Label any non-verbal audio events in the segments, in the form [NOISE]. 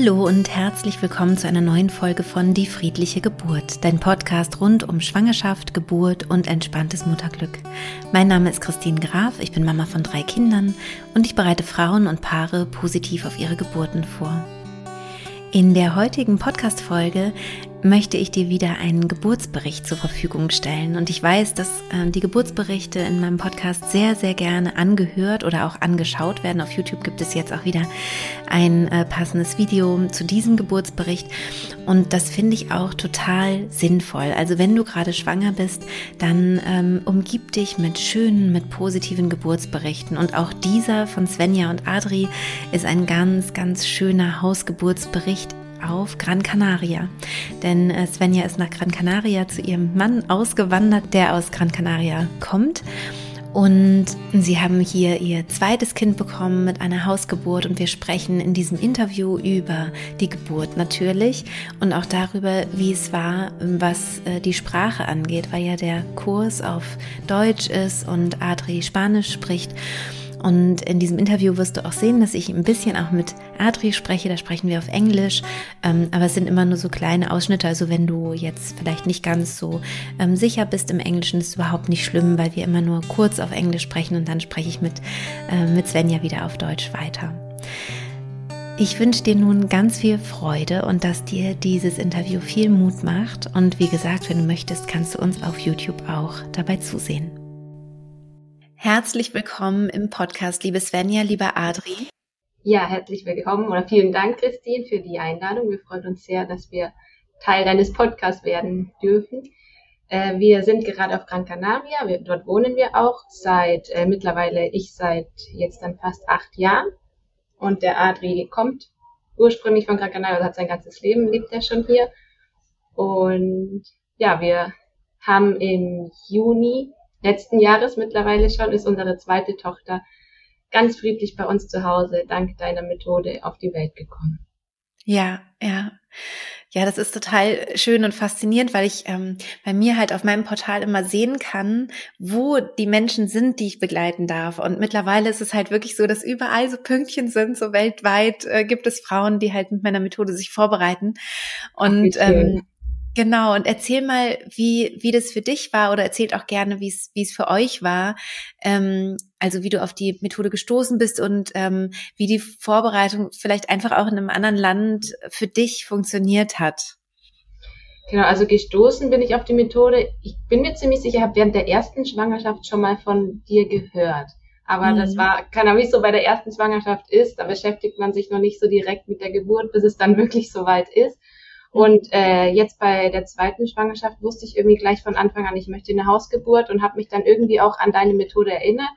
Hallo und herzlich willkommen zu einer neuen Folge von Die friedliche Geburt, dein Podcast rund um Schwangerschaft, Geburt und entspanntes Mutterglück. Mein Name ist Christine Graf, ich bin Mama von drei Kindern und ich bereite Frauen und Paare positiv auf ihre Geburten vor. In der heutigen Podcast-Folge möchte ich dir wieder einen Geburtsbericht zur Verfügung stellen. Und ich weiß, dass äh, die Geburtsberichte in meinem Podcast sehr, sehr gerne angehört oder auch angeschaut werden. Auf YouTube gibt es jetzt auch wieder ein äh, passendes Video zu diesem Geburtsbericht. Und das finde ich auch total sinnvoll. Also wenn du gerade schwanger bist, dann ähm, umgib dich mit schönen, mit positiven Geburtsberichten. Und auch dieser von Svenja und Adri ist ein ganz, ganz schöner Hausgeburtsbericht auf Gran Canaria. Denn äh, Svenja ist nach Gran Canaria zu ihrem Mann ausgewandert, der aus Gran Canaria kommt. Und sie haben hier ihr zweites Kind bekommen mit einer Hausgeburt und wir sprechen in diesem Interview über die Geburt natürlich und auch darüber, wie es war, was äh, die Sprache angeht, weil ja der Kurs auf Deutsch ist und Adri Spanisch spricht. Und in diesem Interview wirst du auch sehen, dass ich ein bisschen auch mit Adri spreche. Da sprechen wir auf Englisch. Ähm, aber es sind immer nur so kleine Ausschnitte. Also wenn du jetzt vielleicht nicht ganz so ähm, sicher bist im Englischen, ist es überhaupt nicht schlimm, weil wir immer nur kurz auf Englisch sprechen und dann spreche ich mit, äh, mit Svenja wieder auf Deutsch weiter. Ich wünsche dir nun ganz viel Freude und dass dir dieses Interview viel Mut macht. Und wie gesagt, wenn du möchtest, kannst du uns auf YouTube auch dabei zusehen. Herzlich willkommen im Podcast, liebe Svenja, lieber Adri. Ja, herzlich willkommen oder vielen Dank, Christine, für die Einladung. Wir freuen uns sehr, dass wir Teil deines Podcasts werden dürfen. Äh, wir sind gerade auf Gran Canaria, wir, dort wohnen wir auch seit äh, mittlerweile, ich seit jetzt dann fast acht Jahren. Und der Adri kommt ursprünglich von Gran Canaria, also hat sein ganzes Leben, lebt er schon hier. Und ja, wir haben im Juni letzten Jahres mittlerweile schon ist unsere zweite Tochter ganz friedlich bei uns zu Hause dank deiner Methode auf die Welt gekommen. Ja, ja. Ja, das ist total schön und faszinierend, weil ich ähm, bei mir halt auf meinem Portal immer sehen kann, wo die Menschen sind, die ich begleiten darf. Und mittlerweile ist es halt wirklich so, dass überall so Pünktchen sind, so weltweit äh, gibt es Frauen, die halt mit meiner Methode sich vorbereiten. Und Ach, ähm, Genau, und erzähl mal, wie, wie das für dich war oder erzählt auch gerne, wie es, wie es für euch war. Ähm, also wie du auf die Methode gestoßen bist und ähm, wie die Vorbereitung vielleicht einfach auch in einem anderen Land für dich funktioniert hat. Genau, also gestoßen bin ich auf die Methode. Ich bin mir ziemlich sicher, habe während der ersten Schwangerschaft schon mal von dir gehört. Aber mhm. das war, keine Ahnung, wie es so bei der ersten Schwangerschaft ist. Da beschäftigt man sich noch nicht so direkt mit der Geburt, bis es dann [LAUGHS] wirklich soweit ist. Und äh, jetzt bei der zweiten Schwangerschaft wusste ich irgendwie gleich von Anfang an, ich möchte eine Hausgeburt und habe mich dann irgendwie auch an deine Methode erinnert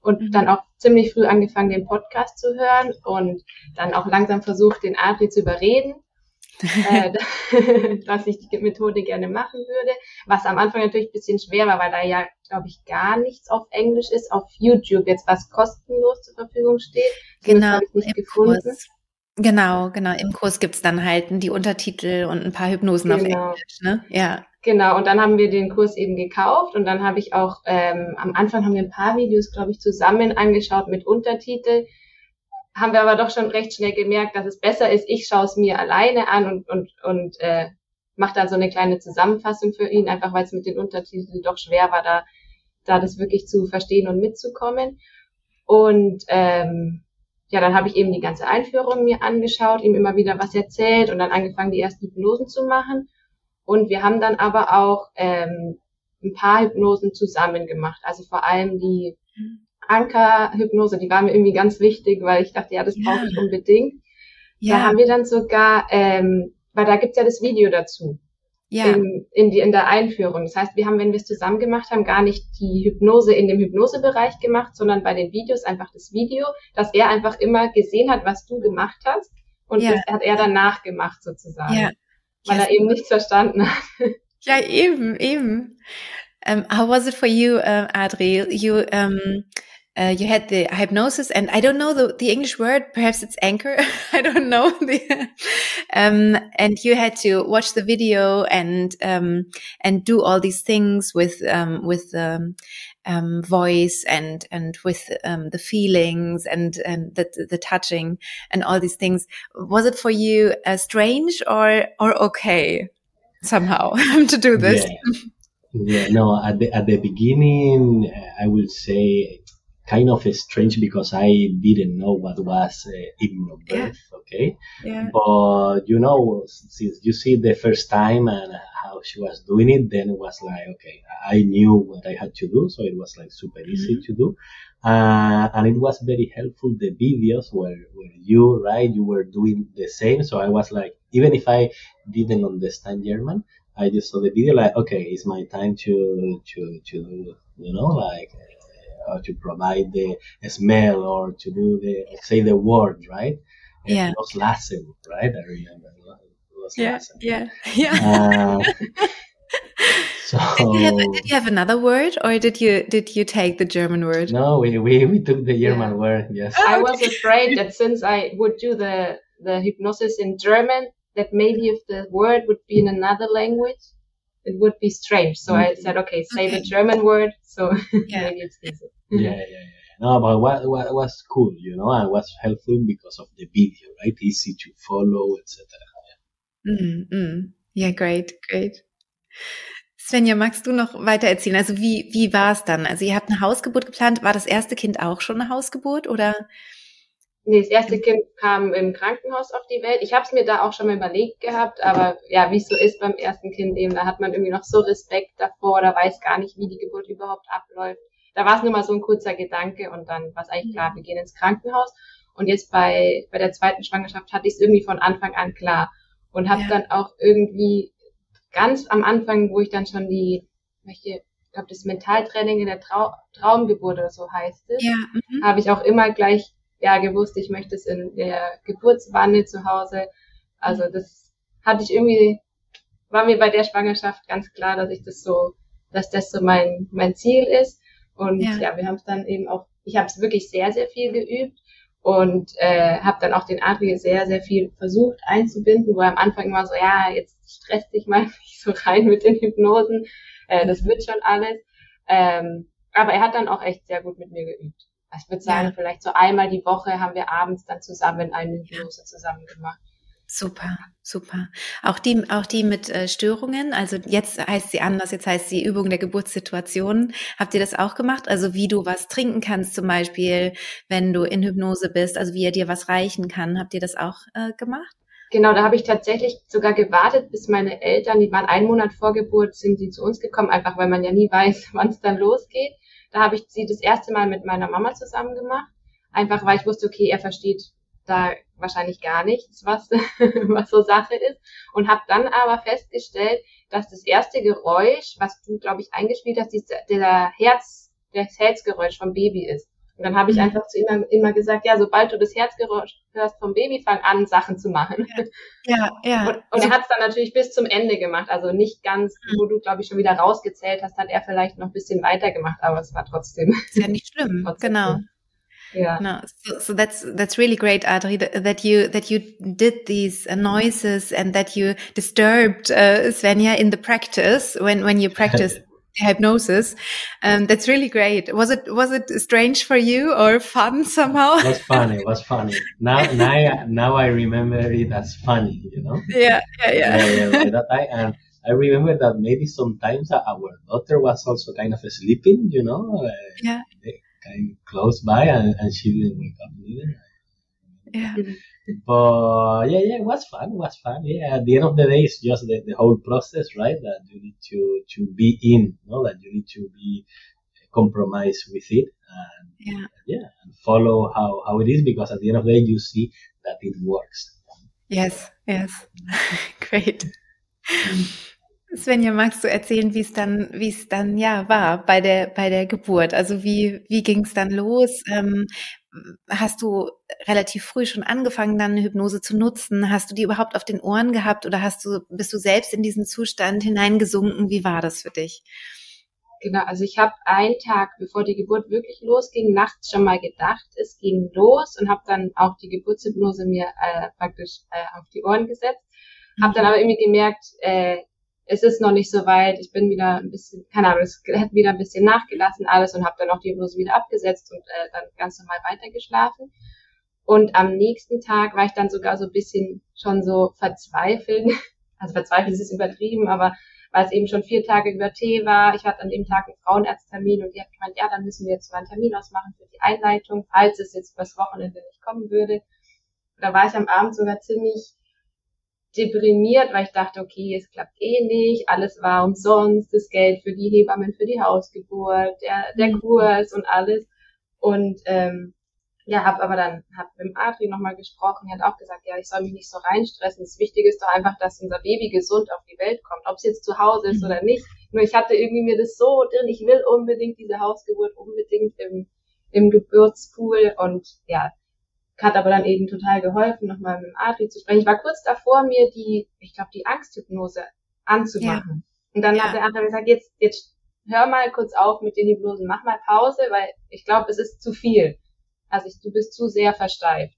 und mhm. dann auch ziemlich früh angefangen, den Podcast zu hören und dann auch langsam versucht, den Adri zu überreden, [LAUGHS] äh, [LAUGHS] dass ich die Methode gerne machen würde. Was am Anfang natürlich ein bisschen schwer war, weil da ja, glaube ich, gar nichts auf Englisch ist, auf YouTube jetzt was kostenlos zur Verfügung steht. Genau, ich nicht gefunden. Kurs. Genau, genau. Im Kurs gibt's dann halt die Untertitel und ein paar Hypnosen genau. auf Englisch, ne? Ja. Genau, und dann haben wir den Kurs eben gekauft und dann habe ich auch, ähm, am Anfang haben wir ein paar Videos, glaube ich, zusammen angeschaut mit Untertitel. Haben wir aber doch schon recht schnell gemerkt, dass es besser ist, ich schaue es mir alleine an und, und, und äh, mache dann so eine kleine Zusammenfassung für ihn, einfach weil es mit den Untertiteln doch schwer war, da, da das wirklich zu verstehen und mitzukommen. Und ähm, ja, dann habe ich eben die ganze Einführung mir angeschaut, ihm immer wieder was erzählt und dann angefangen, die ersten Hypnosen zu machen. Und wir haben dann aber auch ähm, ein paar Hypnosen zusammen gemacht. Also vor allem die Anker-Hypnose, die war mir irgendwie ganz wichtig, weil ich dachte, ja, das brauche ja. ich unbedingt. Ja. Da haben wir dann sogar, ähm, weil da gibt's ja das Video dazu ja. in, in, die, in der Einführung. Das heißt, wir haben, wenn wir es zusammen gemacht haben, gar nicht die Hypnose in dem Hypnosebereich gemacht, sondern bei den Videos einfach das Video, dass er einfach immer gesehen hat, was du gemacht hast und ja. das hat er dann nachgemacht sozusagen, ja. weil er eben nichts verstanden hat. Ja, eben, eben. Um, how was it for you, uh, Adri? You um, uh, you had the hypnosis and I don't know the, the English word, perhaps it's anchor. [LAUGHS] I don't know. [LAUGHS] Um, and you had to watch the video and, um, and do all these things with, um, with, um, voice and and with um, the feelings and and the the touching and all these things. Was it for you uh, strange or or okay somehow [LAUGHS] to do this? Yeah. yeah, no. At the at the beginning, I will say kind of strange because I didn't know what was uh, hypnobirth, yeah. okay? Yeah. But you know, since you see the first time and how she was doing it, then it was like, okay, I knew what I had to do, so it was like super easy mm-hmm. to do. Uh, and it was very helpful, the videos where, where you, right, you were doing the same. So I was like, even if I didn't understand German, I just saw the video like, okay, it's my time to, to, to, you know, like, or to provide the smell or to do the say the word right yeah Los Lassen right I remember Los yeah Lassen. yeah [LAUGHS] yeah uh, [LAUGHS] so did you, have, did you, have, another word or did you did you take the German word no we we, we took the German yeah. word yes I was afraid that since I would do the the hypnosis in German that maybe if the word would be in another language it would be strange. So mm-hmm. I said, okay, say okay. the German word. So [LAUGHS] yeah. maybe it's easy. Yeah, yeah, yeah. No, but what, what was cool, you know, and was helpful because of the video, right? Easy to follow, etc. Yeah. Mm-hmm. ja, great, great. Svenja, magst du noch weiter erzählen? Also wie, wie war es dann? Also ihr habt eine Hausgeburt geplant. War das erste Kind auch schon eine Hausgeburt oder? Nee, das erste Kind kam im Krankenhaus auf die Welt. Ich habe es mir da auch schon mal überlegt gehabt, aber ja, wie es so ist beim ersten Kind eben, da hat man irgendwie noch so Respekt davor oder weiß gar nicht, wie die Geburt überhaupt abläuft. Da war es nur mal so ein kurzer Gedanke und dann war es eigentlich klar, wir gehen ins Krankenhaus. Und jetzt bei, bei der zweiten Schwangerschaft hatte ich es irgendwie von Anfang an klar und habe ja. dann auch irgendwie ganz am Anfang, wo ich dann schon die, welche, ich glaube, das Mentaltraining in der Trau Traumgeburt oder so heißt es, ja. mhm. habe ich auch immer gleich ja gewusst, ich möchte es in der Geburtswanne zu Hause. Also mhm. das hatte ich irgendwie, war mir bei der Schwangerschaft ganz klar, dass ich das so, dass das so mein, mein Ziel ist. Und ja, ja wir haben es dann eben auch, ich habe es wirklich sehr, sehr viel geübt und äh, habe dann auch den Adri sehr, sehr viel versucht einzubinden, wo er am Anfang immer so, ja, jetzt stresst dich mal [LAUGHS] nicht so rein mit den Hypnosen, äh, das wird schon alles. Ähm, aber er hat dann auch echt sehr gut mit mir geübt. Ich würde sagen, ja. vielleicht so einmal die Woche haben wir abends dann zusammen eine Hypnose zusammen gemacht. Super, super. Auch die, auch die mit äh, Störungen, also jetzt heißt sie anders, jetzt heißt sie Übung der Geburtssituation. Habt ihr das auch gemacht? Also wie du was trinken kannst zum Beispiel, wenn du in Hypnose bist, also wie er dir was reichen kann. Habt ihr das auch äh, gemacht? Genau, da habe ich tatsächlich sogar gewartet, bis meine Eltern, die waren einen Monat vor Geburt, sind sie zu uns gekommen, einfach weil man ja nie weiß, [LAUGHS] wann es dann losgeht. Da habe ich sie das erste Mal mit meiner Mama zusammen gemacht. Einfach weil ich wusste, okay, er versteht da wahrscheinlich gar nichts, was, [LAUGHS] was so Sache ist. Und habe dann aber festgestellt, dass das erste Geräusch, was du, glaube ich, eingespielt hast, der Herz, das Herzgeräusch vom Baby ist. Und dann habe ich mhm. einfach zu ihm immer gesagt, ja, sobald du das Herzgeräusch hörst vom Baby, fang an, Sachen zu machen. Ja, ja. Und, und er hat es dann natürlich bis zum Ende gemacht. Also nicht ganz, mhm. wo du, glaube ich, schon wieder rausgezählt hast, hat er vielleicht noch ein bisschen weiter gemacht, aber es war trotzdem. Ist ja nicht schlimm, [LAUGHS] genau. Yeah. No, so, so that's that's really great, Adri, that you that you did these noises and that you disturbed uh, Svenja in the practice when when you practiced [LAUGHS] hypnosis. Um, that's really great. Was it was it strange for you or fun somehow? It was funny. It was funny. Now [LAUGHS] now now I remember it as funny. You know. Yeah, yeah, yeah. yeah, yeah that I, [LAUGHS] and I remember that maybe sometimes our daughter was also kind of sleeping. You know. Uh, yeah. Kind of close by, and, and she didn't wake up either. Yeah. but yeah, yeah, it was fun. It was fun. Yeah, at the end of the day, it's just the, the whole process, right? That you need to to be in, you know, That you need to be compromised with it, and yeah, yeah, and follow how how it is because at the end of the day, you see that it works. Yes, yes, [LAUGHS] great. Mm. Svenja, magst du erzählen, wie es dann, wie es dann ja war bei der bei der Geburt? Also wie wie ging es dann los? Ähm, hast du relativ früh schon angefangen, dann eine Hypnose zu nutzen? Hast du die überhaupt auf den Ohren gehabt oder hast du, bist du selbst in diesen Zustand hineingesunken? Wie war das für dich? Genau, also ich habe einen Tag, bevor die Geburt wirklich losging, nachts schon mal gedacht, es ging los und habe dann auch die Geburtshypnose mir äh, praktisch äh, auf die Ohren gesetzt. Mhm. Habe dann aber irgendwie gemerkt, äh, es ist noch nicht so weit, ich bin wieder ein bisschen, keine Ahnung, es hätte wieder ein bisschen nachgelassen alles und habe dann auch die Hypnose wieder abgesetzt und äh, dann ganz normal weitergeschlafen. Und am nächsten Tag war ich dann sogar so ein bisschen schon so verzweifelt. [LAUGHS] Also verzweifelt ist es übertrieben, aber weil es eben schon vier Tage über Tee war. Ich hatte an dem Tag einen Frauenarzttermin und die hat gemeint, ja, dann müssen wir jetzt mal einen Termin ausmachen für die Einleitung, falls es jetzt übers Wochenende nicht kommen würde. Da war ich am Abend sogar ziemlich deprimiert, weil ich dachte, okay, es klappt eh nicht, alles war umsonst, das Geld für die Hebammen, für die Hausgeburt, der, der mhm. Kurs und alles. Und ähm, ja, habe aber dann hab mit dem Adri nochmal gesprochen, er hat auch gesagt, ja, ich soll mich nicht so reinstressen. Das Wichtige ist doch einfach, dass unser Baby gesund auf die Welt kommt, ob es jetzt zu Hause ist mhm. oder nicht. Nur ich hatte irgendwie mir das so drin, ich will unbedingt diese Hausgeburt, unbedingt im, im Geburtspool und ja, hat aber dann eben total geholfen, nochmal mit dem Adri zu sprechen. Ich war kurz davor, mir die, ich glaube, die Angsthypnose anzumachen. Ja. Und dann ja. hat der Adri gesagt, jetzt, jetzt hör mal kurz auf mit den Hypnosen, mach mal Pause, weil ich glaube, es ist zu viel. Also ich, du bist zu sehr versteift.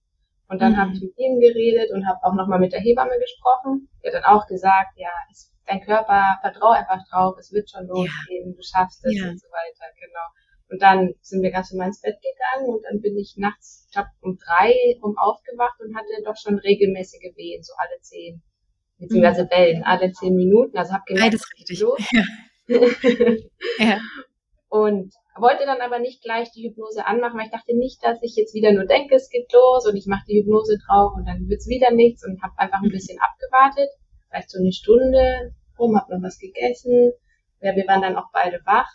Und dann mhm. habe ich mit ihm geredet und habe auch nochmal mit der Hebamme gesprochen. Die hat dann auch gesagt, ja, es, dein Körper, vertrau einfach drauf, es wird schon losgehen, ja. du schaffst es ja. und so weiter, genau. Und dann sind wir ganz normal ins Bett gegangen und dann bin ich nachts, ich glaube um drei um aufgewacht und hatte doch schon regelmäßige Wehen, so alle zehn, beziehungsweise mhm. Wellen, alle zehn Minuten. Also habe gemerkt, Beides richtig. Los. Ja. [LAUGHS] ja. Und wollte dann aber nicht gleich die Hypnose anmachen, weil ich dachte nicht, dass ich jetzt wieder nur denke, es geht los und ich mache die Hypnose drauf und dann wird's wieder nichts und habe einfach ein mhm. bisschen abgewartet, vielleicht so eine Stunde rum, habe noch was gegessen. Ja, wir waren dann auch beide wach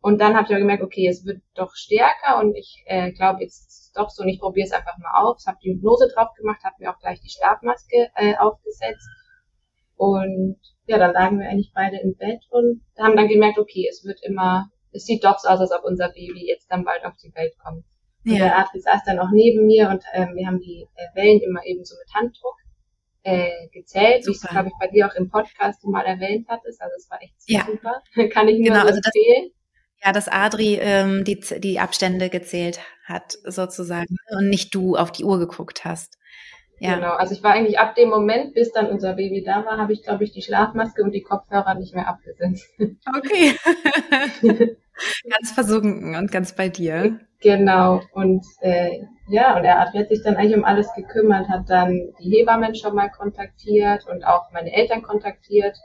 und dann habe ich auch gemerkt, okay, es wird doch stärker und ich äh, glaube, jetzt ist es doch so und ich probiere es einfach mal aus. Habe die Hypnose drauf gemacht, habe mir auch gleich die Schlafmaske äh, aufgesetzt. Und ja, dann lagen wir eigentlich beide im Bett und haben dann gemerkt, okay, es wird immer, es sieht doch so aus, als ob unser Baby jetzt dann bald auf die Welt kommt. Und ja. der Arzt saß dann auch neben mir und ähm, wir haben die äh, Wellen immer eben so mit Handdruck äh, gezählt, super. wie es, glaube ich, bei dir auch im Podcast mal erwähnt hattest. Also es war echt ja. super. [LAUGHS] Kann ich nur genau, so also empfehlen. Ja, dass Adri ähm, die, die Abstände gezählt hat, sozusagen, und nicht du auf die Uhr geguckt hast. Ja. Genau, also ich war eigentlich ab dem Moment, bis dann unser Baby da war, habe ich, glaube ich, die Schlafmaske und die Kopfhörer nicht mehr abgesetzt. [LAUGHS] Okay. [LAUGHS] ganz versunken und ganz bei dir. Genau, und äh, ja, und er hat sich dann eigentlich um alles gekümmert, hat dann die Hebammen schon mal kontaktiert und auch meine Eltern kontaktiert,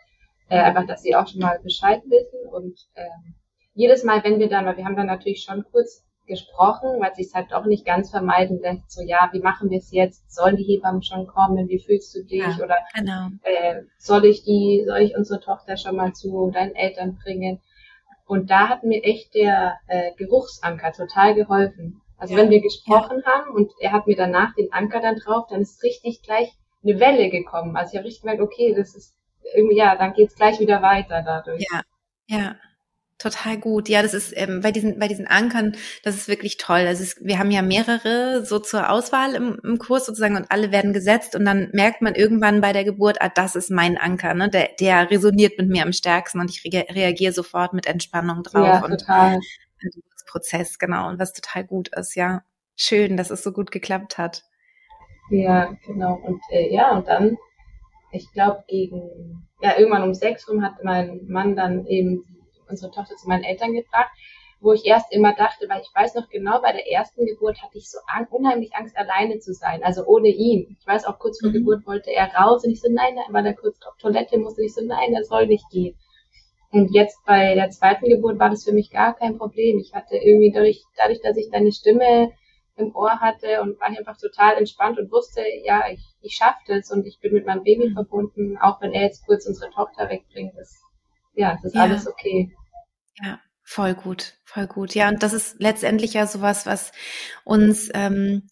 äh, einfach, dass sie auch schon mal Bescheid wissen und ähm, jedes Mal, wenn wir dann, weil wir haben dann natürlich schon kurz gesprochen, weil sich halt auch nicht ganz vermeiden lässt, so ja, wie machen wir es jetzt? Sollen die Hebammen schon kommen? Wie fühlst du dich? Ja, Oder genau. äh, soll ich die, soll ich unsere Tochter schon mal zu deinen Eltern bringen? Und da hat mir echt der äh, Geruchsanker total geholfen. Also ja, wenn wir gesprochen ja. haben und er hat mir danach den Anker dann drauf, dann ist richtig gleich eine Welle gekommen. Also ich habe richtig gemerkt, okay, das ist irgendwie, ja, dann geht's gleich wieder weiter dadurch. Ja, ja. Total gut. Ja, das ist ähm, bei diesen bei diesen Ankern, das ist wirklich toll. Also es, wir haben ja mehrere so zur Auswahl im, im Kurs sozusagen und alle werden gesetzt und dann merkt man irgendwann bei der Geburt, ah, das ist mein Anker, ne? Der, der resoniert mit mir am stärksten und ich re reagiere sofort mit Entspannung drauf ja, und total. Prozess genau und was total gut ist. Ja, schön, dass es so gut geklappt hat. Ja, genau und äh, ja und dann ich glaube gegen ja irgendwann um sechs rum hat mein Mann dann eben unsere Tochter zu meinen Eltern gebracht, wo ich erst immer dachte, weil ich weiß noch genau, bei der ersten Geburt hatte ich so an, unheimlich Angst, alleine zu sein, also ohne ihn. Ich weiß auch, kurz vor mhm. Geburt wollte er raus und ich so, nein, weil er kurz auf Toilette musste, ich so, nein, er soll nicht gehen. Und jetzt bei der zweiten Geburt war das für mich gar kein Problem. Ich hatte irgendwie dadurch, dadurch dass ich deine Stimme im Ohr hatte und war einfach total entspannt und wusste, ja, ich, ich schaffe das und ich bin mit meinem Baby mhm. verbunden, auch wenn er jetzt kurz unsere Tochter wegbringt. Das, ja, das ist ja. alles okay. Ja, voll gut, voll gut. Ja, und das ist letztendlich ja sowas, was uns, ähm,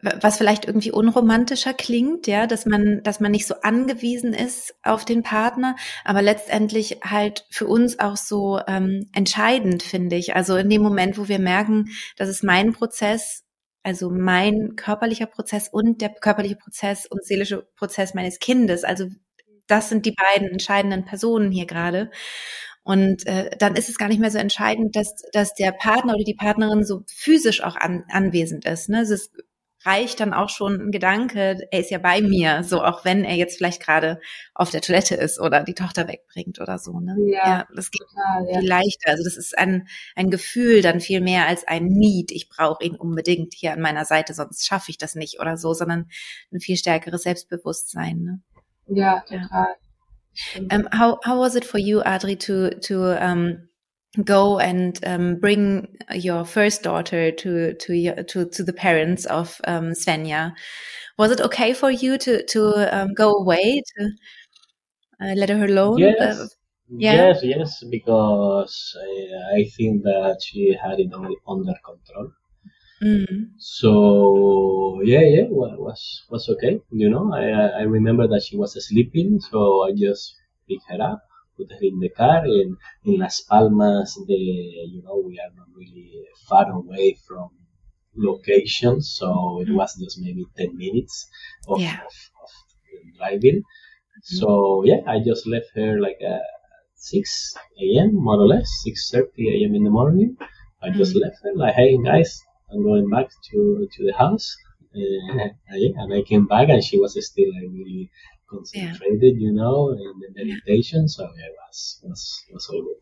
was vielleicht irgendwie unromantischer klingt, ja, dass man, dass man nicht so angewiesen ist auf den Partner, aber letztendlich halt für uns auch so ähm, entscheidend, finde ich. Also in dem Moment, wo wir merken, das ist mein Prozess, also mein körperlicher Prozess und der körperliche Prozess und seelische Prozess meines Kindes. Also das sind die beiden entscheidenden Personen hier gerade. Und äh, dann ist es gar nicht mehr so entscheidend, dass, dass der Partner oder die Partnerin so physisch auch an, anwesend ist. Ne? Es ist reicht dann auch schon ein Gedanke, er ist ja bei mir, so auch wenn er jetzt vielleicht gerade auf der Toilette ist oder die Tochter wegbringt oder so. Ne? Ja, ja das geht total, viel ja. leichter. Also das ist ein, ein Gefühl dann viel mehr als ein Need. Ich brauche ihn unbedingt hier an meiner Seite, sonst schaffe ich das nicht oder so, sondern ein viel stärkeres Selbstbewusstsein. Ne? Ja, total. Ja. Um, how how was it for you, Adri, to to um, go and um, bring your first daughter to to your, to to the parents of um, Svenja. Was it okay for you to to um, go away to uh, let her alone? Yes, uh, yeah. yes, yes, because I, I, think that she had it under control. Mm. So yeah, yeah, well, was was okay. You know, I I remember that she was sleeping, so I just picked her up put her in the car. In, in Las Palmas, the, you know, we are not really far away from locations, so it mm-hmm. was just maybe 10 minutes of, yeah. of, of driving. Mm-hmm. So yeah, I just left her like at 6 a.m. more or less, 6:30 a.m. in the morning. I just mm-hmm. left her like, hey guys, I'm going back to to the house. Uh, [LAUGHS] and I came back and she was still like really concentrated, yeah. you know, in the meditation. So yeah, it was was was all good.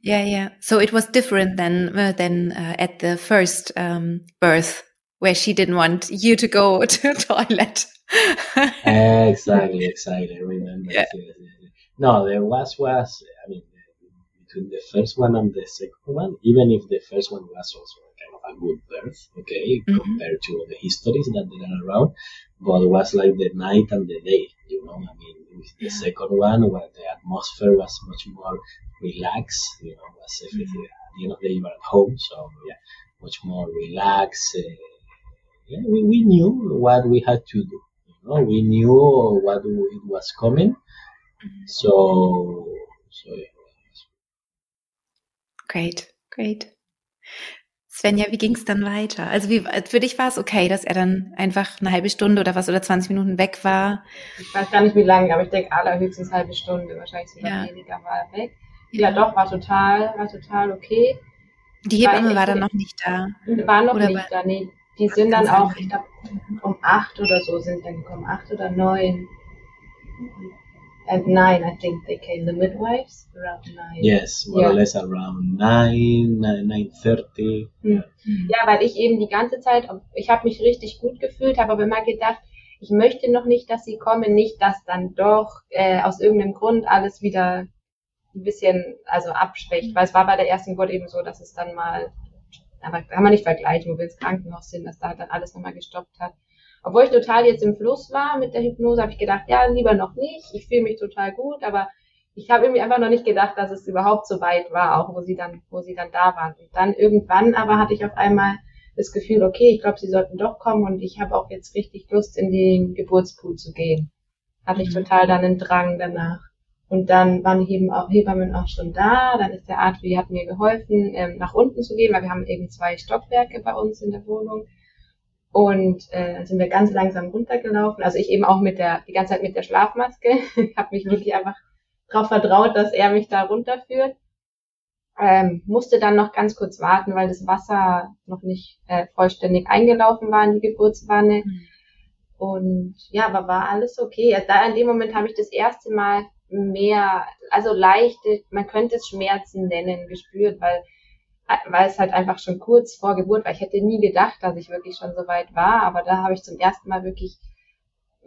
Yeah, yeah. So it was different than uh, than uh, at the first um, birth, where she didn't want you to go [LAUGHS] to toilet. exactly, exactly. I remember. Yeah. No, there was was I mean between the first one and the second one, even if the first one was also a good birth, okay, mm -hmm. compared to the histories that there are around, but it was like the night and the day, you know. I mean, with the yeah. second one, where the atmosphere was much more relaxed, you know, was everything. Mm-hmm. At the end of the day, you were at home, so yeah, much more relaxed. Uh, yeah, we, we knew what we had to do. You know, we knew what it was coming. Mm-hmm. So, so yeah. Great, great. Svenja, wie ging es dann weiter? Also wie, für dich war es okay, dass er dann einfach eine halbe Stunde oder was oder 20 Minuten weg war? Ich weiß gar nicht wie lange, aber ich denke allerhöchstens eine halbe Stunde, wahrscheinlich sogar ja. weniger war er weg. Ja. ja. doch, war total, war total okay. Die Hebamme war, dann noch nicht da? War noch oder nicht da, nee. Die sind dann auch, ich glaube, um acht oder so sind dann gekommen, acht oder neun at nine, I think they came. The midwives around nine. Yes, more yeah. or less around nine, nine thirty. Hm. Ja, weil ich eben die ganze Zeit, ich habe mich richtig gut gefühlt, habe aber immer gedacht, ich möchte noch nicht, dass sie kommen, nicht, dass dann doch äh, aus irgendeinem Grund alles wieder ein bisschen also abschwächt. Weil es war bei der ersten Geburt eben so, dass es dann mal, aber kann man nicht vergleichen, wo wir ins Krankenhaus sind, dass da dann alles nochmal gestoppt hat. Obwohl ich total jetzt im Fluss war mit der Hypnose, habe ich gedacht, ja, lieber noch nicht. Ich fühle mich total gut, aber ich habe irgendwie einfach noch nicht gedacht, dass es überhaupt so weit war, auch wo sie dann, wo sie dann da waren. Und dann irgendwann aber hatte ich auf einmal das Gefühl, okay, ich glaube, sie sollten doch kommen und ich habe auch jetzt richtig Lust, in den Geburtspool zu gehen. Hatte ich mhm. total dann einen Drang danach. Und dann waren die Hebammen auch schon da. Dann ist der Adri, hat mir geholfen, ähm, nach unten zu gehen, weil wir haben eben zwei Stockwerke bei uns in der Wohnung. Und äh, dann sind wir ganz langsam runtergelaufen. Also ich eben auch mit der, die ganze Zeit mit der Schlafmaske. [LAUGHS] ich habe mich wirklich einfach darauf vertraut, dass er mich da runterführt. Ähm, musste dann noch ganz kurz warten, weil das Wasser noch nicht äh, vollständig eingelaufen war in die Geburtswanne. Mhm. Und ja, aber war alles okay. Also da in dem Moment habe ich das erste Mal mehr, also leichte, man könnte es Schmerzen nennen, gespürt, weil weil es halt einfach schon kurz vor Geburt war. Ich hätte nie gedacht, dass ich wirklich schon so weit war, aber da habe ich zum ersten Mal wirklich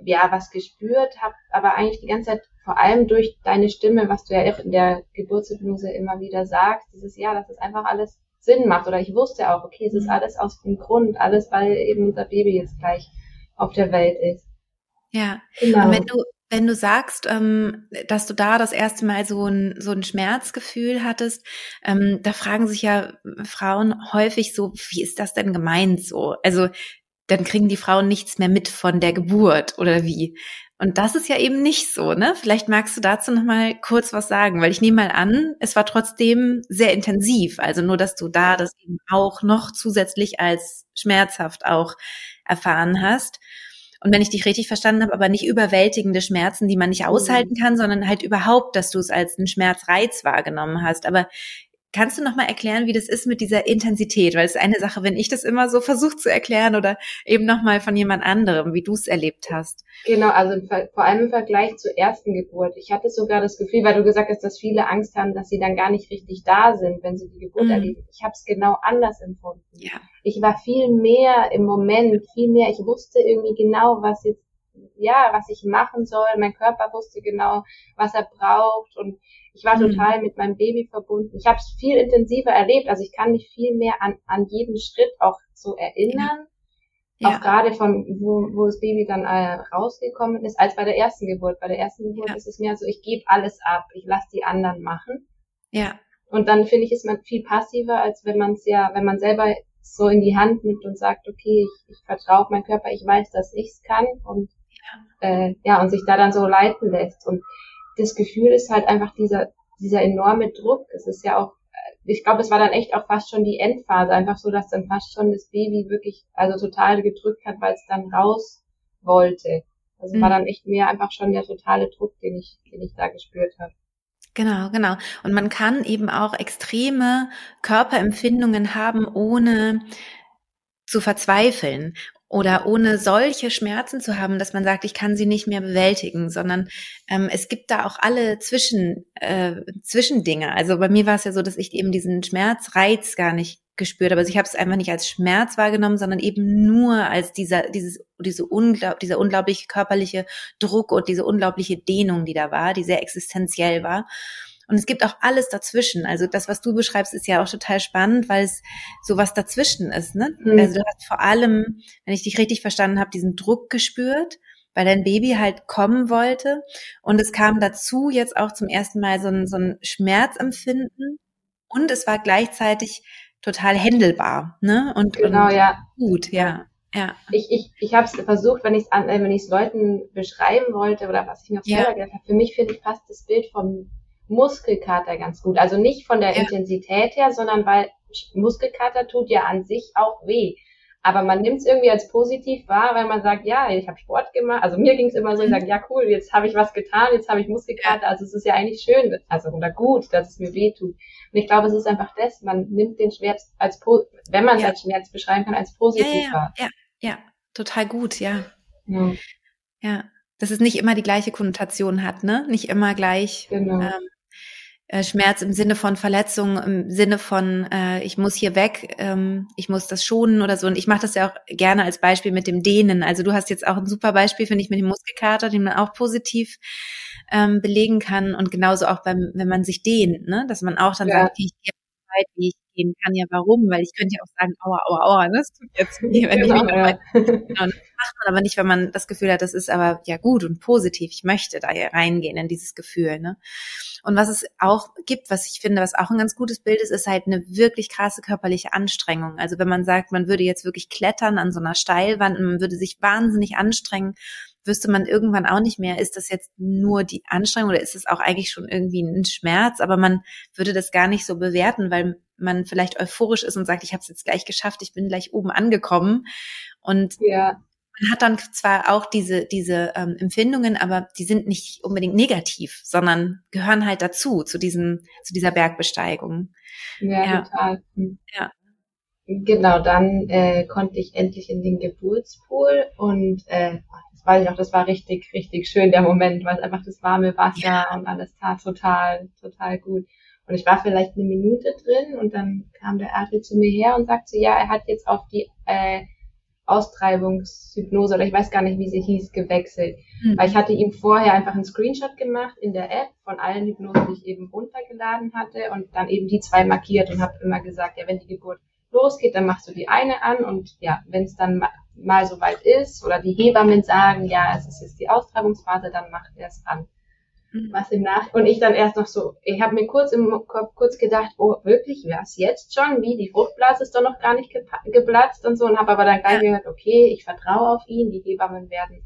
ja was gespürt, habe aber eigentlich die ganze Zeit vor allem durch deine Stimme, was du ja in der Geburtshypnose immer wieder sagst, dieses ja, dass es einfach alles Sinn macht oder ich wusste auch, okay, es ist mhm. alles aus dem Grund, alles weil eben unser Baby jetzt gleich auf der Welt ist. Ja, genau. und wenn du wenn du sagst, ähm, dass du da das erste Mal so ein, so ein Schmerzgefühl hattest, ähm, da fragen sich ja Frauen häufig so, wie ist das denn gemeint so? Also dann kriegen die Frauen nichts mehr mit von der Geburt oder wie? Und das ist ja eben nicht so, ne? Vielleicht magst du dazu noch mal kurz was sagen, weil ich nehme mal an, es war trotzdem sehr intensiv, also nur, dass du da das eben auch noch zusätzlich als schmerzhaft auch erfahren hast und wenn ich dich richtig verstanden habe, aber nicht überwältigende Schmerzen, die man nicht aushalten mhm. kann, sondern halt überhaupt, dass du es als einen Schmerzreiz wahrgenommen hast. Aber Kannst du noch mal erklären, wie das ist mit dieser Intensität? Weil es ist eine Sache, wenn ich das immer so versuche zu erklären oder eben noch mal von jemand anderem, wie du es erlebt hast. Genau, also vor allem im Vergleich zur ersten Geburt. Ich hatte sogar das Gefühl, weil du gesagt hast, dass viele Angst haben, dass sie dann gar nicht richtig da sind, wenn sie die Geburt mhm. erleben. Ich habe es genau anders empfunden. Ja. Ich war viel mehr im Moment, viel mehr. Ich wusste irgendwie genau, was jetzt ja, was ich machen soll. Mein Körper wusste genau, was er braucht und ich war mhm. total mit meinem Baby verbunden. Ich habe es viel intensiver erlebt, also ich kann mich viel mehr an, an jeden Schritt auch so erinnern. Ja. Auch gerade von, wo, wo das Baby dann äh, rausgekommen ist, als bei der ersten Geburt. Bei der ersten Geburt ja. ist es mehr so, ich gebe alles ab, ich lasse die anderen machen. Ja. Und dann finde ich, ist man viel passiver, als wenn man es ja, wenn man selber so in die Hand nimmt und sagt, okay, ich, ich vertraue auf meinen Körper, ich weiß, dass ich es kann und äh, ja, und sich da dann so leiten lässt. Und das Gefühl ist halt einfach dieser, dieser enorme Druck. Es ist ja auch, ich glaube, es war dann echt auch fast schon die Endphase, einfach so, dass dann fast schon das Baby wirklich, also total gedrückt hat, weil es dann raus wollte. Also mhm. war dann echt mehr einfach schon der totale Druck, den ich, den ich da gespürt habe. Genau, genau. Und man kann eben auch extreme Körperempfindungen haben, ohne zu verzweifeln oder ohne solche Schmerzen zu haben, dass man sagt, ich kann sie nicht mehr bewältigen, sondern ähm, es gibt da auch alle Zwischen, äh, Zwischendinge. Also bei mir war es ja so, dass ich eben diesen Schmerzreiz gar nicht gespürt habe. Also ich habe es einfach nicht als Schmerz wahrgenommen, sondern eben nur als dieser, dieses, diese unglaub, dieser unglaubliche körperliche Druck und diese unglaubliche Dehnung, die da war, die sehr existenziell war. Und es gibt auch alles dazwischen. Also das, was du beschreibst, ist ja auch total spannend, weil es sowas dazwischen ist. Ne? Mhm. Also du hast vor allem, wenn ich dich richtig verstanden habe, diesen Druck gespürt, weil dein Baby halt kommen wollte. Und es kam dazu jetzt auch zum ersten Mal so ein, so ein Schmerzempfinden. Und es war gleichzeitig total händelbar. Ne? Und, genau, und ja. Gut, ja. Ja. Ich, ich, ich habe es versucht, wenn ich es äh, wenn ich es Leuten beschreiben wollte oder was ich mir auch selber ja. gedacht habe, für mich finde ich fast das Bild vom Muskelkater ganz gut. Also nicht von der ja. Intensität her, sondern weil Muskelkater tut ja an sich auch weh. Aber man nimmt es irgendwie als positiv wahr, weil man sagt, ja, ich habe Sport gemacht. Also mir ging es immer so, ich mhm. sage, ja cool, jetzt habe ich was getan, jetzt habe ich Muskelkater. Also es ist ja eigentlich schön, also oder gut, dass es mir weh tut. Und ich glaube, es ist einfach das, man nimmt den Schmerz als, wenn man es ja. als Schmerz beschreiben kann, als positiv ja, wahr. Ja, ja, total gut, ja. Ja. ja. Dass es nicht immer die gleiche Konnotation hat, ne? Nicht immer gleich. Genau. Ähm, äh, Schmerz im Sinne von Verletzung, im Sinne von äh, ich muss hier weg, ähm, ich muss das schonen oder so. Und ich mache das ja auch gerne als Beispiel mit dem Dehnen. Also du hast jetzt auch ein super Beispiel, finde ich, mit dem Muskelkater, den man auch positiv ähm, belegen kann. Und genauso auch beim, wenn man sich dehnt, ne? dass man auch dann ja. sagt, okay, ich gehe Zeit, wie ich gehen kann. Ja, warum? Weil ich könnte ja auch sagen, aua, aua, aua, das tut jetzt weh, wenn genau, ich ja. genau, das macht man aber nicht, wenn man das Gefühl hat, das ist aber ja gut und positiv. Ich möchte da reingehen in dieses Gefühl. Ne? Und was es auch gibt, was ich finde, was auch ein ganz gutes Bild ist, ist halt eine wirklich krasse körperliche Anstrengung. Also wenn man sagt, man würde jetzt wirklich klettern an so einer Steilwand und man würde sich wahnsinnig anstrengen, wüsste man irgendwann auch nicht mehr, ist das jetzt nur die Anstrengung oder ist es auch eigentlich schon irgendwie ein Schmerz, aber man würde das gar nicht so bewerten, weil man vielleicht euphorisch ist und sagt, ich habe es jetzt gleich geschafft, ich bin gleich oben angekommen und ja man hat dann zwar auch diese, diese ähm, Empfindungen, aber die sind nicht unbedingt negativ, sondern gehören halt dazu, zu diesem, zu dieser Bergbesteigung. Ja, ja. total. Hm. Ja. Genau, dann äh, konnte ich endlich in den Geburtspool und äh, weiß ich auch, das war richtig, richtig schön, der Moment, weil es einfach das warme Wasser ja. und alles tat total, total gut. Und ich war vielleicht eine Minute drin und dann kam der Adri zu mir her und sagte, ja, er hat jetzt auf die äh, Austreibungshypnose oder ich weiß gar nicht, wie sie hieß, gewechselt. Mhm. Weil ich hatte ihm vorher einfach einen Screenshot gemacht in der App von allen Hypnosen, die ich eben runtergeladen hatte und dann eben die zwei markiert und habe immer gesagt, ja, wenn die Geburt losgeht, dann machst du die eine an und ja, wenn es dann mal so weit ist oder die Hebammen sagen, ja, es ist jetzt die Austreibungsphase, dann macht er es an. Mhm. Was im Nach und ich dann erst noch so, ich habe mir kurz im Kopf kurz gedacht, oh wirklich, was jetzt schon? Wie die Fruchtblase ist doch noch gar nicht geplatzt und so und habe aber dann gleich ja. gehört, okay, ich vertraue auf ihn, die Hebammen werden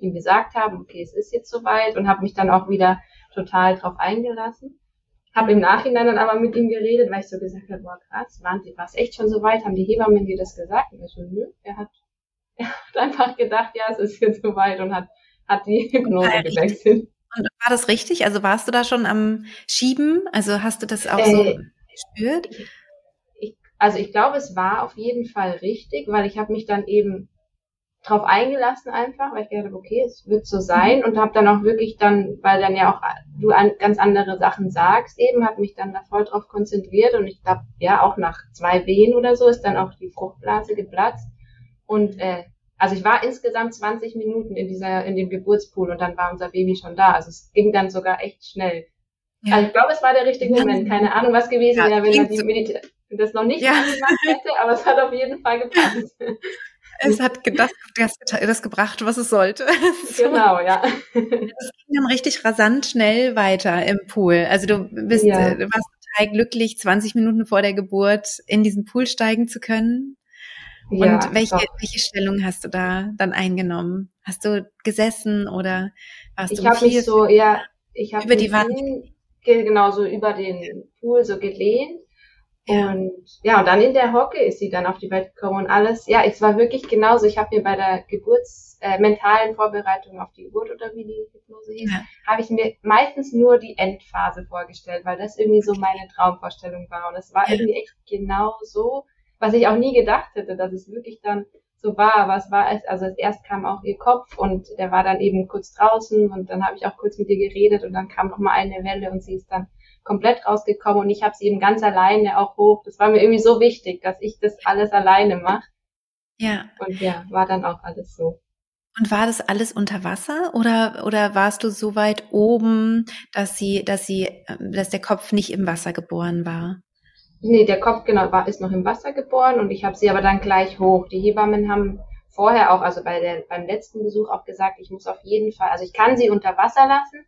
ihm gesagt haben, okay, es ist jetzt soweit und habe mich dann auch wieder total drauf eingelassen. Habe im Nachhinein dann aber mit ihm geredet, weil ich so gesagt habe, boah krass, waren war es echt schon so weit? Haben die Hebammen dir das gesagt? Und ich so, nö, er hat, er [LAUGHS] hat einfach gedacht, ja, es ist jetzt soweit und hat, hat die [LAUGHS] Hypnose gewechselt. Und war das richtig? Also warst du da schon am Schieben? Also hast du das auch so? Äh, gespürt? Ich, also ich glaube, es war auf jeden Fall richtig, weil ich habe mich dann eben drauf eingelassen einfach, weil ich gedacht habe, okay, es wird so sein und habe dann auch wirklich dann, weil dann ja auch du an, ganz andere Sachen sagst, eben habe mich dann da voll drauf konzentriert und ich glaube, ja, auch nach zwei Wehen oder so ist dann auch die Fruchtblase geplatzt und äh, also ich war insgesamt 20 Minuten in dieser in dem Geburtspool und dann war unser Baby schon da, also es ging dann sogar echt schnell. Ja. Also ich glaube, es war der richtige Moment, keine Ahnung, was gewesen ja, wäre, wenn er die Medita das noch nicht ja. gemacht hätte, aber es hat auf jeden Fall gepasst. [LAUGHS] es hat das, das, das, gebracht, was es sollte. [LAUGHS] Genau, ja. Es ging dann richtig rasant schnell weiter im Pool. Also du bist, ja. Äh, du warst total glücklich, 20 Minuten vor der Geburt in diesen Pool steigen zu können. Ja, Und welche, welche Stellung hast du da dann eingenommen? Hast du gesessen oder warst ich du? Ich habe mich so, ja, ich habe über die Wand genau so über den Pool so gelehnt und ja, und dann in der Hocke ist sie dann auf die Welt gekommen und alles. Ja, es war wirklich genauso. Ich habe mir bei der Geburts, äh, mentalen Vorbereitung auf die Geburt oder wie die Hypnose hieß, ja. habe ich mir meistens nur die Endphase vorgestellt, weil das irgendwie so meine Traumvorstellung war. Und es war ja. irgendwie echt genau so, was ich auch nie gedacht hätte, dass es wirklich dann so war. Es war, also erst kam auch ihr Kopf und der war dann eben kurz draußen und dann habe ich auch kurz mit ihr geredet und dann kam noch mal eine Welle und sie ist dann komplett rausgekommen und ich habe sie eben ganz alleine auch hoch. Das war mir irgendwie so wichtig, dass ich das alles alleine mache. Ja. Und ja, war dann auch alles so. Und war das alles unter Wasser oder oder warst du so weit oben, dass sie dass sie ähm, dass der Kopf nicht im Wasser geboren war? Nee, der Kopf genau war ist noch im Wasser geboren und ich habe sie aber dann gleich hoch. Die Hebammen haben vorher auch, also bei der beim letzten Besuch auch gesagt, ich muss auf jeden Fall, also ich kann sie unter Wasser lassen,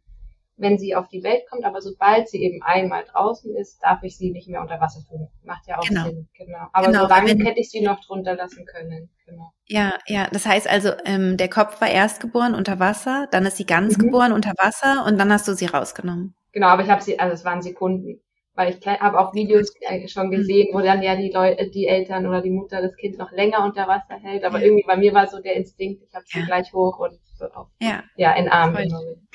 wenn sie auf die Welt kommt, aber sobald sie eben einmal draußen ist, darf ich sie nicht mehr unter Wasser tun. Macht ja auch genau. Sinn, genau. Aber genau, so lange wenn, hätte ich sie noch drunter lassen können. Genau. Ja, ja. Das heißt also, ähm, der Kopf war erst geboren unter Wasser, dann ist sie ganz mhm. geboren unter Wasser und dann hast du sie rausgenommen. Genau, aber ich habe sie, also es waren Sekunden. Weil ich habe auch Videos äh, schon mhm. gesehen, wo dann ja die Leute, die Eltern oder die Mutter das Kind noch länger unter Wasser hält. Aber ja. irgendwie bei mir war so der Instinkt, ich habe sie ja. gleich hoch und so auf, ja. ja, in Arm genommen.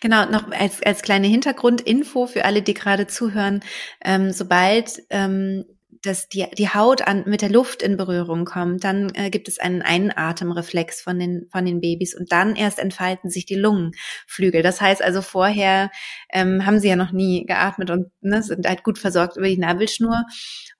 Genau, noch als, als kleine Hintergrundinfo für alle, die gerade zuhören. Ähm, sobald ähm, dass die, die Haut an, mit der Luft in Berührung kommt, dann äh, gibt es einen Einatemreflex von den, von den Babys und dann erst entfalten sich die Lungenflügel. Das heißt also vorher ähm, haben sie ja noch nie geatmet und ne, sind halt gut versorgt über die Nabelschnur.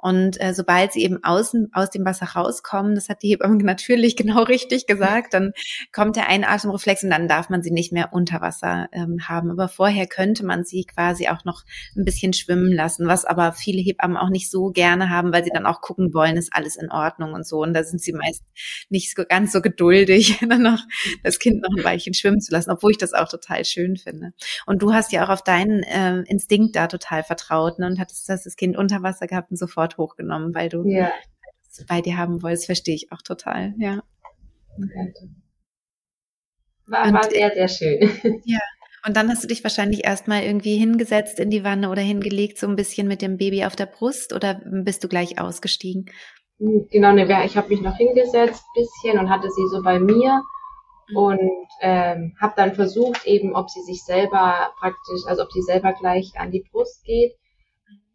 Und äh, sobald sie eben außen aus dem Wasser rauskommen, das hat die Hebamme [LAUGHS] natürlich genau richtig gesagt, dann kommt der Einatemreflex und dann darf man sie nicht mehr unter Wasser ähm, haben. Aber vorher könnte man sie quasi auch noch ein bisschen schwimmen lassen, was aber viele Hebammen auch nicht so gerne haben, weil sie dann auch gucken wollen, ist alles in Ordnung und so. Und da sind sie meist nicht so ganz so geduldig, [LAUGHS] dann noch das Kind noch ein Weilchen schwimmen zu lassen, obwohl ich das auch total schön finde. Und du hast ja auch auf deinen äh, Instinkt da total vertraut ne, und hattest das Kind unter Wasser gehabt und sofort hochgenommen, weil du ja. es bei dir haben wolltest, verstehe ich auch total, ja. War, war sehr, sehr schön. Ja. Und dann hast du dich wahrscheinlich erstmal irgendwie hingesetzt in die Wanne oder hingelegt, so ein bisschen mit dem Baby auf der Brust oder bist du gleich ausgestiegen? Hm, genau, ne, ich habe mich noch hingesetzt bisschen und hatte sie so bei mir mhm. und ähm, habe dann versucht eben, ob sie sich selber praktisch, also ob sie selber gleich an die Brust geht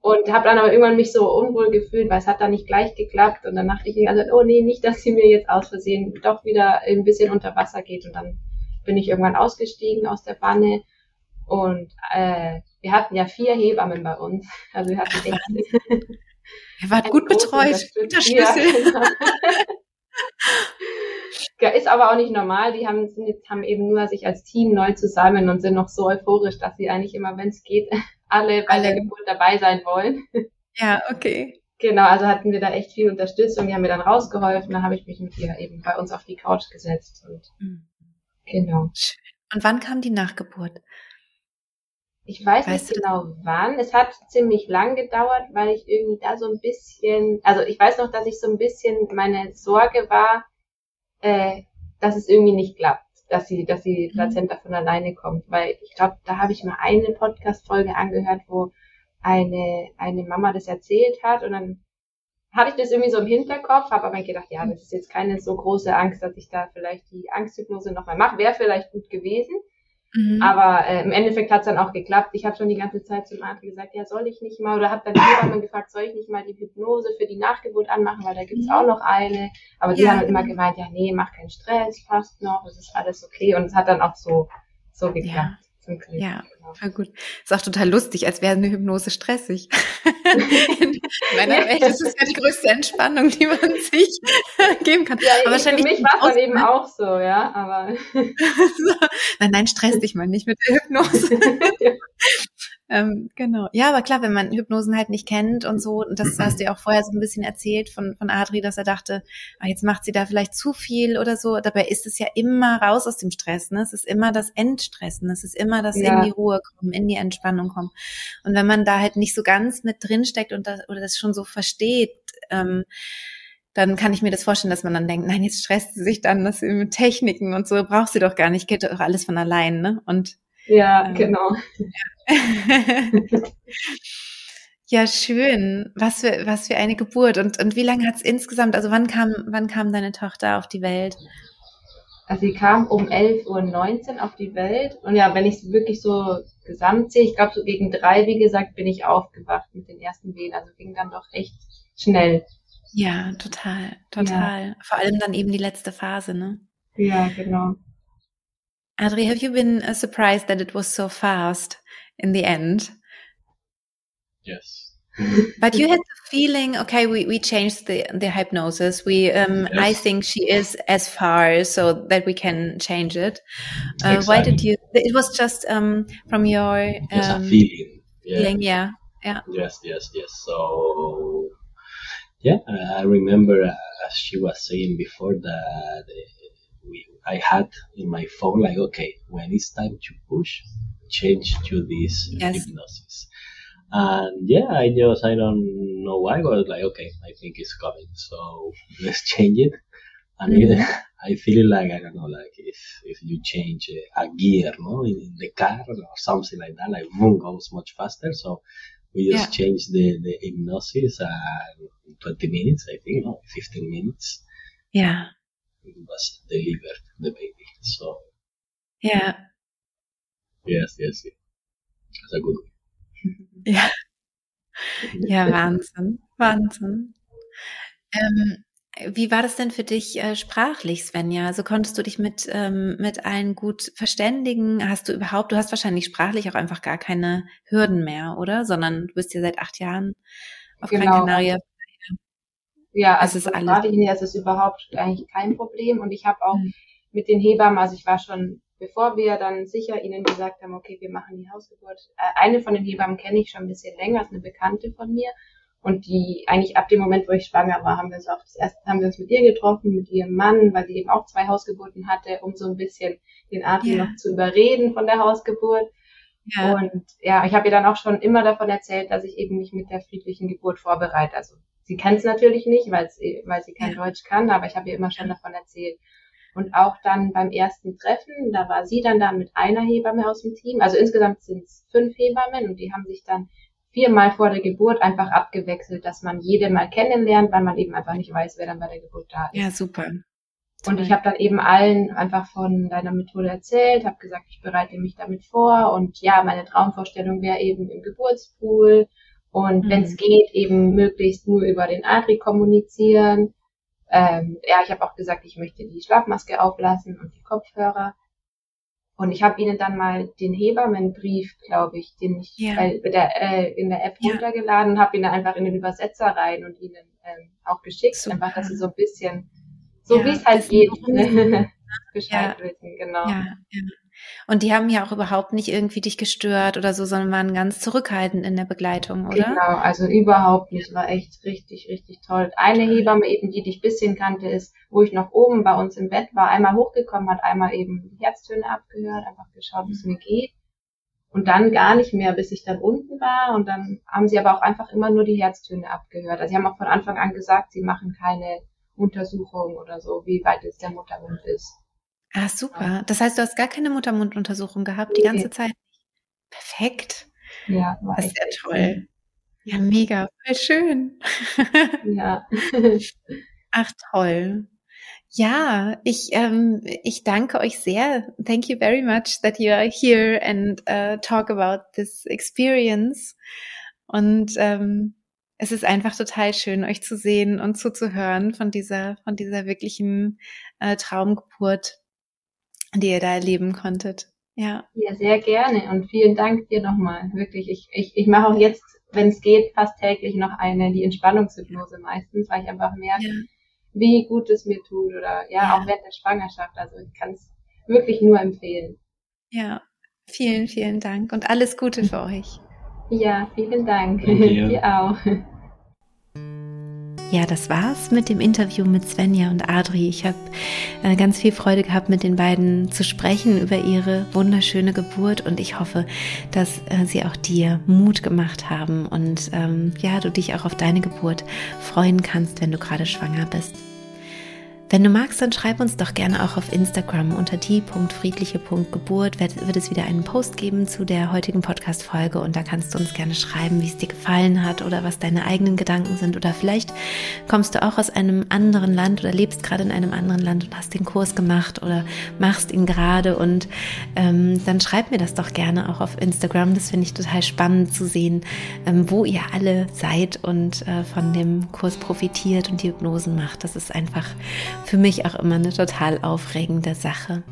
und habe dann aber irgendwann mich so unwohl gefühlt, weil es hat dann nicht gleich geklappt und dann dachte ich, also, oh nee, nicht, dass sie mir jetzt aus Versehen doch wieder ein bisschen unter Wasser geht und dann bin ich irgendwann ausgestiegen aus der Wanne und äh, wir hatten ja vier Hebammen bei uns. [LAUGHS] Also wir hatten echt. Ihr [LAUGHS] wart gut betreut, guter Schlüssel. Ja, genau. [LAUGHS] ja, ist aber auch nicht normal. Die haben, sind jetzt, haben eben nur sich als Team neu zusammen und sind noch so euphorisch, dass sie eigentlich immer, wenn es geht, alle bei alle. der Geburt dabei sein wollen. Ja, okay. Genau, also hatten wir da echt viel Unterstützung. Die haben mir dann rausgeholfen. Dann habe ich mich mit ihr eben bei uns auf die Couch gesetzt und mhm. Genau. Und wann kam die Nachgeburt? Ich weiß weißt nicht genau wann. Es hat ziemlich lang gedauert, weil ich irgendwie da so ein bisschen, also ich weiß noch, dass ich so ein bisschen meine Sorge war, äh, dass es irgendwie nicht klappt, dass sie, dass die mhm. Plazenta von alleine kommt, weil ich glaube, da habe ich mal eine Podcast-Folge angehört, wo eine eine Mama das erzählt hat und dann hatte ich das irgendwie so im Hinterkopf, habe aber gedacht, ja, das ist jetzt keine so große Angst, dass ich da vielleicht die Angsthypnose nochmal mache. Wäre vielleicht gut gewesen. Mhm. Aber äh, im Endeffekt hat es dann auch geklappt. Ich habe schon die ganze Zeit zum Adri gesagt, ja, soll ich nicht mal, oder habe dann jemanden gefragt, soll ich nicht mal die Hypnose für die Nachgeburt anmachen, weil da gibt's mhm. auch noch eine. Aber die ja, haben halt immer gemeint, ja, nee, mach keinen Stress, passt noch, es ist alles okay. Und es hat dann auch so, so geklappt. Ja. Ja, genau. voll gut. Ist auch total lustig, als wäre eine Hypnose stressig. [LAUGHS] In meiner Welt ist es ja die größte Entspannung, die man [LAUGHS] sich [LAUGHS] geben kann. Ja, aber wahrscheinlich für mich war es dann eben auch so, ja, aber. nein, nein, stress dich mal nicht mit der Hypnose. ja. Ähm, genau. Ja, aber klar, wenn man Hypnosen halt nicht kennt und so, und das hast du ja auch vorher so ein bisschen erzählt von, von Adri, dass er dachte, ah, jetzt macht sie da vielleicht zu viel oder so. Dabei ist es ja immer raus aus dem Stress. Ne? Es ist immer das Entstressen. Es ist immer das ja. in die Ruhe kommen, in die Entspannung kommen. Und wenn man da halt nicht so ganz mit drinsteckt und das, oder das schon so versteht, ähm, dann kann ich mir das vorstellen, dass man dann denkt, nein, jetzt stresst sie sich dann, das mit Techniken und so, braucht sie doch gar nicht, geht doch alles von allein, ne? Und ja, ähm, genau. [LAUGHS] Ja. schön. Was für, was für eine Geburt. Und, und wie lange hat es insgesamt, also wann kam, wann kam deine Tochter auf die Welt? Also sie kam um 11.19 Uhr auf die Welt. Und ja, wenn ich es wirklich so gesamt sehe, ich glaube so gegen drei, wie gesagt, bin ich aufgewacht mit den ersten Wehen. Also ging dann doch echt schnell. Ja, total, total. Ja. Vor allem dann eben die letzte Phase, ne? Ja, genau. Adri, have you been uh, surprised that it was so fast in the end? Yes. but you had the feeling, okay, we, we changed the, the hypnosis. We, um, yes. I think she is as far so that we can change it. Uh, exactly. Why did you, it was just, um, from your, um, feeling. Yeah. feeling. Yeah. Yeah. Yes, yes, yes. So, yeah, I remember uh, as she was saying before that I had in my phone like, okay, when it's time to push, change to this yes. hypnosis. And yeah, I just I don't know why, but like, okay, I think it's coming, so [LAUGHS] let's change it. And mm-hmm. it, [LAUGHS] I feel like I don't know, like if if you change a gear, no, in, in the car or something like that, like boom goes much faster. So we just yeah. changed the the hypnosis and 20 minutes, I think, no, 15 minutes. Yeah was delivered the baby. So yeah. Yes, yes, yes. That's a good one. Ja. Ja, Wahnsinn. Wahnsinn. Ähm, wie war das denn für dich äh, sprachlich, Svenja? Also konntest du dich mit, ähm, mit allen gut verständigen? Hast du überhaupt, du hast wahrscheinlich sprachlich auch einfach gar keine Hürden mehr, oder? Sondern du bist ja seit acht Jahren auf genau. Gran Canaria ja, also es ist alles. hier ist es überhaupt eigentlich kein Problem. Und ich habe auch mhm. mit den Hebammen, also ich war schon, bevor wir dann sicher ihnen gesagt haben, okay, wir machen die Hausgeburt. Äh, eine von den Hebammen kenne ich schon ein bisschen länger, ist eine Bekannte von mir. Und die eigentlich ab dem Moment, wo ich schwanger war, haben wir uns auch das erste, haben wir uns mit ihr getroffen, mit ihrem Mann, weil sie eben auch zwei Hausgeburten hatte, um so ein bisschen den Atem ja. noch zu überreden von der Hausgeburt. Ja. Und ja, ich habe ihr dann auch schon immer davon erzählt, dass ich eben mich mit der friedlichen Geburt vorbereite. Also Sie kennt es natürlich nicht, weil sie, weil sie kein ja. Deutsch kann, aber ich habe ihr immer schon davon erzählt. Und auch dann beim ersten Treffen, da war sie dann da mit einer Hebamme aus dem Team. Also insgesamt sind es fünf Hebammen und die haben sich dann viermal vor der Geburt einfach abgewechselt, dass man jede mal kennenlernt, weil man eben einfach nicht weiß, wer dann bei der Geburt da ist. Ja, super. Und ich habe dann eben allen einfach von deiner Methode erzählt, habe gesagt, ich bereite mich damit vor und ja, meine Traumvorstellung wäre eben im Geburtspool und mhm. wenn es geht, eben möglichst nur über den Adri kommunizieren. Ähm, ja, ich habe auch gesagt, ich möchte die Schlafmaske auflassen und die Kopfhörer. Und ich habe ihnen dann mal den Hebammenbrief, glaube ich, den ich ja. äh, der, äh, in der App ja. runtergeladen habe, ihn dann einfach in den Übersetzer rein und ihnen ähm, auch geschickt, Super. einfach, dass sie so ein bisschen, so ja, wie es halt geht, [LAUGHS] Bescheid wissen, genau. Ja, ja. Und die haben ja auch überhaupt nicht irgendwie dich gestört oder so, sondern waren ganz zurückhaltend in der Begleitung, oder? Genau, also überhaupt nicht. War echt richtig, richtig toll. Eine Hebamme eben, die dich bisschen kannte, ist, wo ich noch oben bei uns im Bett war, einmal hochgekommen, hat einmal eben die Herztöne abgehört, einfach geschaut, wie es mir geht. Und dann gar nicht mehr, bis ich dann unten war. Und dann haben sie aber auch einfach immer nur die Herztöne abgehört. Also sie haben auch von Anfang an gesagt, sie machen keine Untersuchung oder so, wie weit jetzt der Muttermund ist. Ah, super. Das heißt, du hast gar keine Muttermunduntersuchung gehabt, die ganze Zeit. Perfekt. Ja, war das ist ja toll. Ja, mega, voll schön. [LAUGHS] Ja. Ach, toll. Ja, ich, ähm, ich danke euch sehr. Thank you very much that you are here and uh, talk about this experience. Und ähm, es ist einfach total schön, euch zu sehen und zuzuhören von dieser, von dieser wirklichen äh, Traumgeburt, die ihr da erleben konntet. Ja. Ja, sehr gerne und vielen Dank dir nochmal. Wirklich, ich, ich, ich mache auch jetzt, wenn es geht, fast täglich noch eine, die Entspannungshypnose meistens, weil ich einfach merke, ja. wie gut es mir tut oder ja, ja. auch während der Schwangerschaft. Also ich kann es wirklich nur empfehlen. Ja, vielen, vielen Dank und alles Gute für [LAUGHS] euch. Ja, vielen Dank. [LAUGHS] Dir auch. Ja, das war's mit dem Interview mit Svenja und Adri. Ich habe äh, ganz viel Freude gehabt, mit den beiden zu sprechen über ihre wunderschöne Geburt und ich hoffe, dass äh, sie auch dir Mut gemacht haben und ähm, ja, du dich auch auf deine Geburt freuen kannst, wenn du gerade schwanger bist. Wenn du magst, dann schreib uns doch gerne auch auf Instagram unter die.friedliche.geburt. Wird, es wieder einen Post geben zu der heutigen Podcast-Folge und da kannst du uns gerne schreiben, wie es dir gefallen hat oder was deine eigenen Gedanken sind. Oder vielleicht kommst du auch aus einem anderen Land oder lebst gerade in einem anderen Land und hast den Kurs gemacht oder machst ihn gerade und ähm, dann schreib mir das doch gerne auch auf Instagram. Das finde ich total spannend zu sehen, ähm, wo ihr alle seid und äh, von dem Kurs profitiert und die Hypnosen macht. Das ist einfach für mich auch immer eine total aufregende Sache.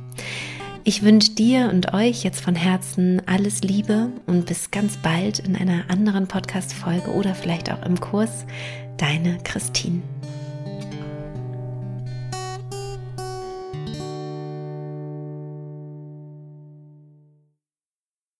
Ich wünsche dir und euch jetzt von Herzen alles Liebe und bis ganz bald in einer anderen Podcast-Folge oder vielleicht auch im Kurs. Deine Christine.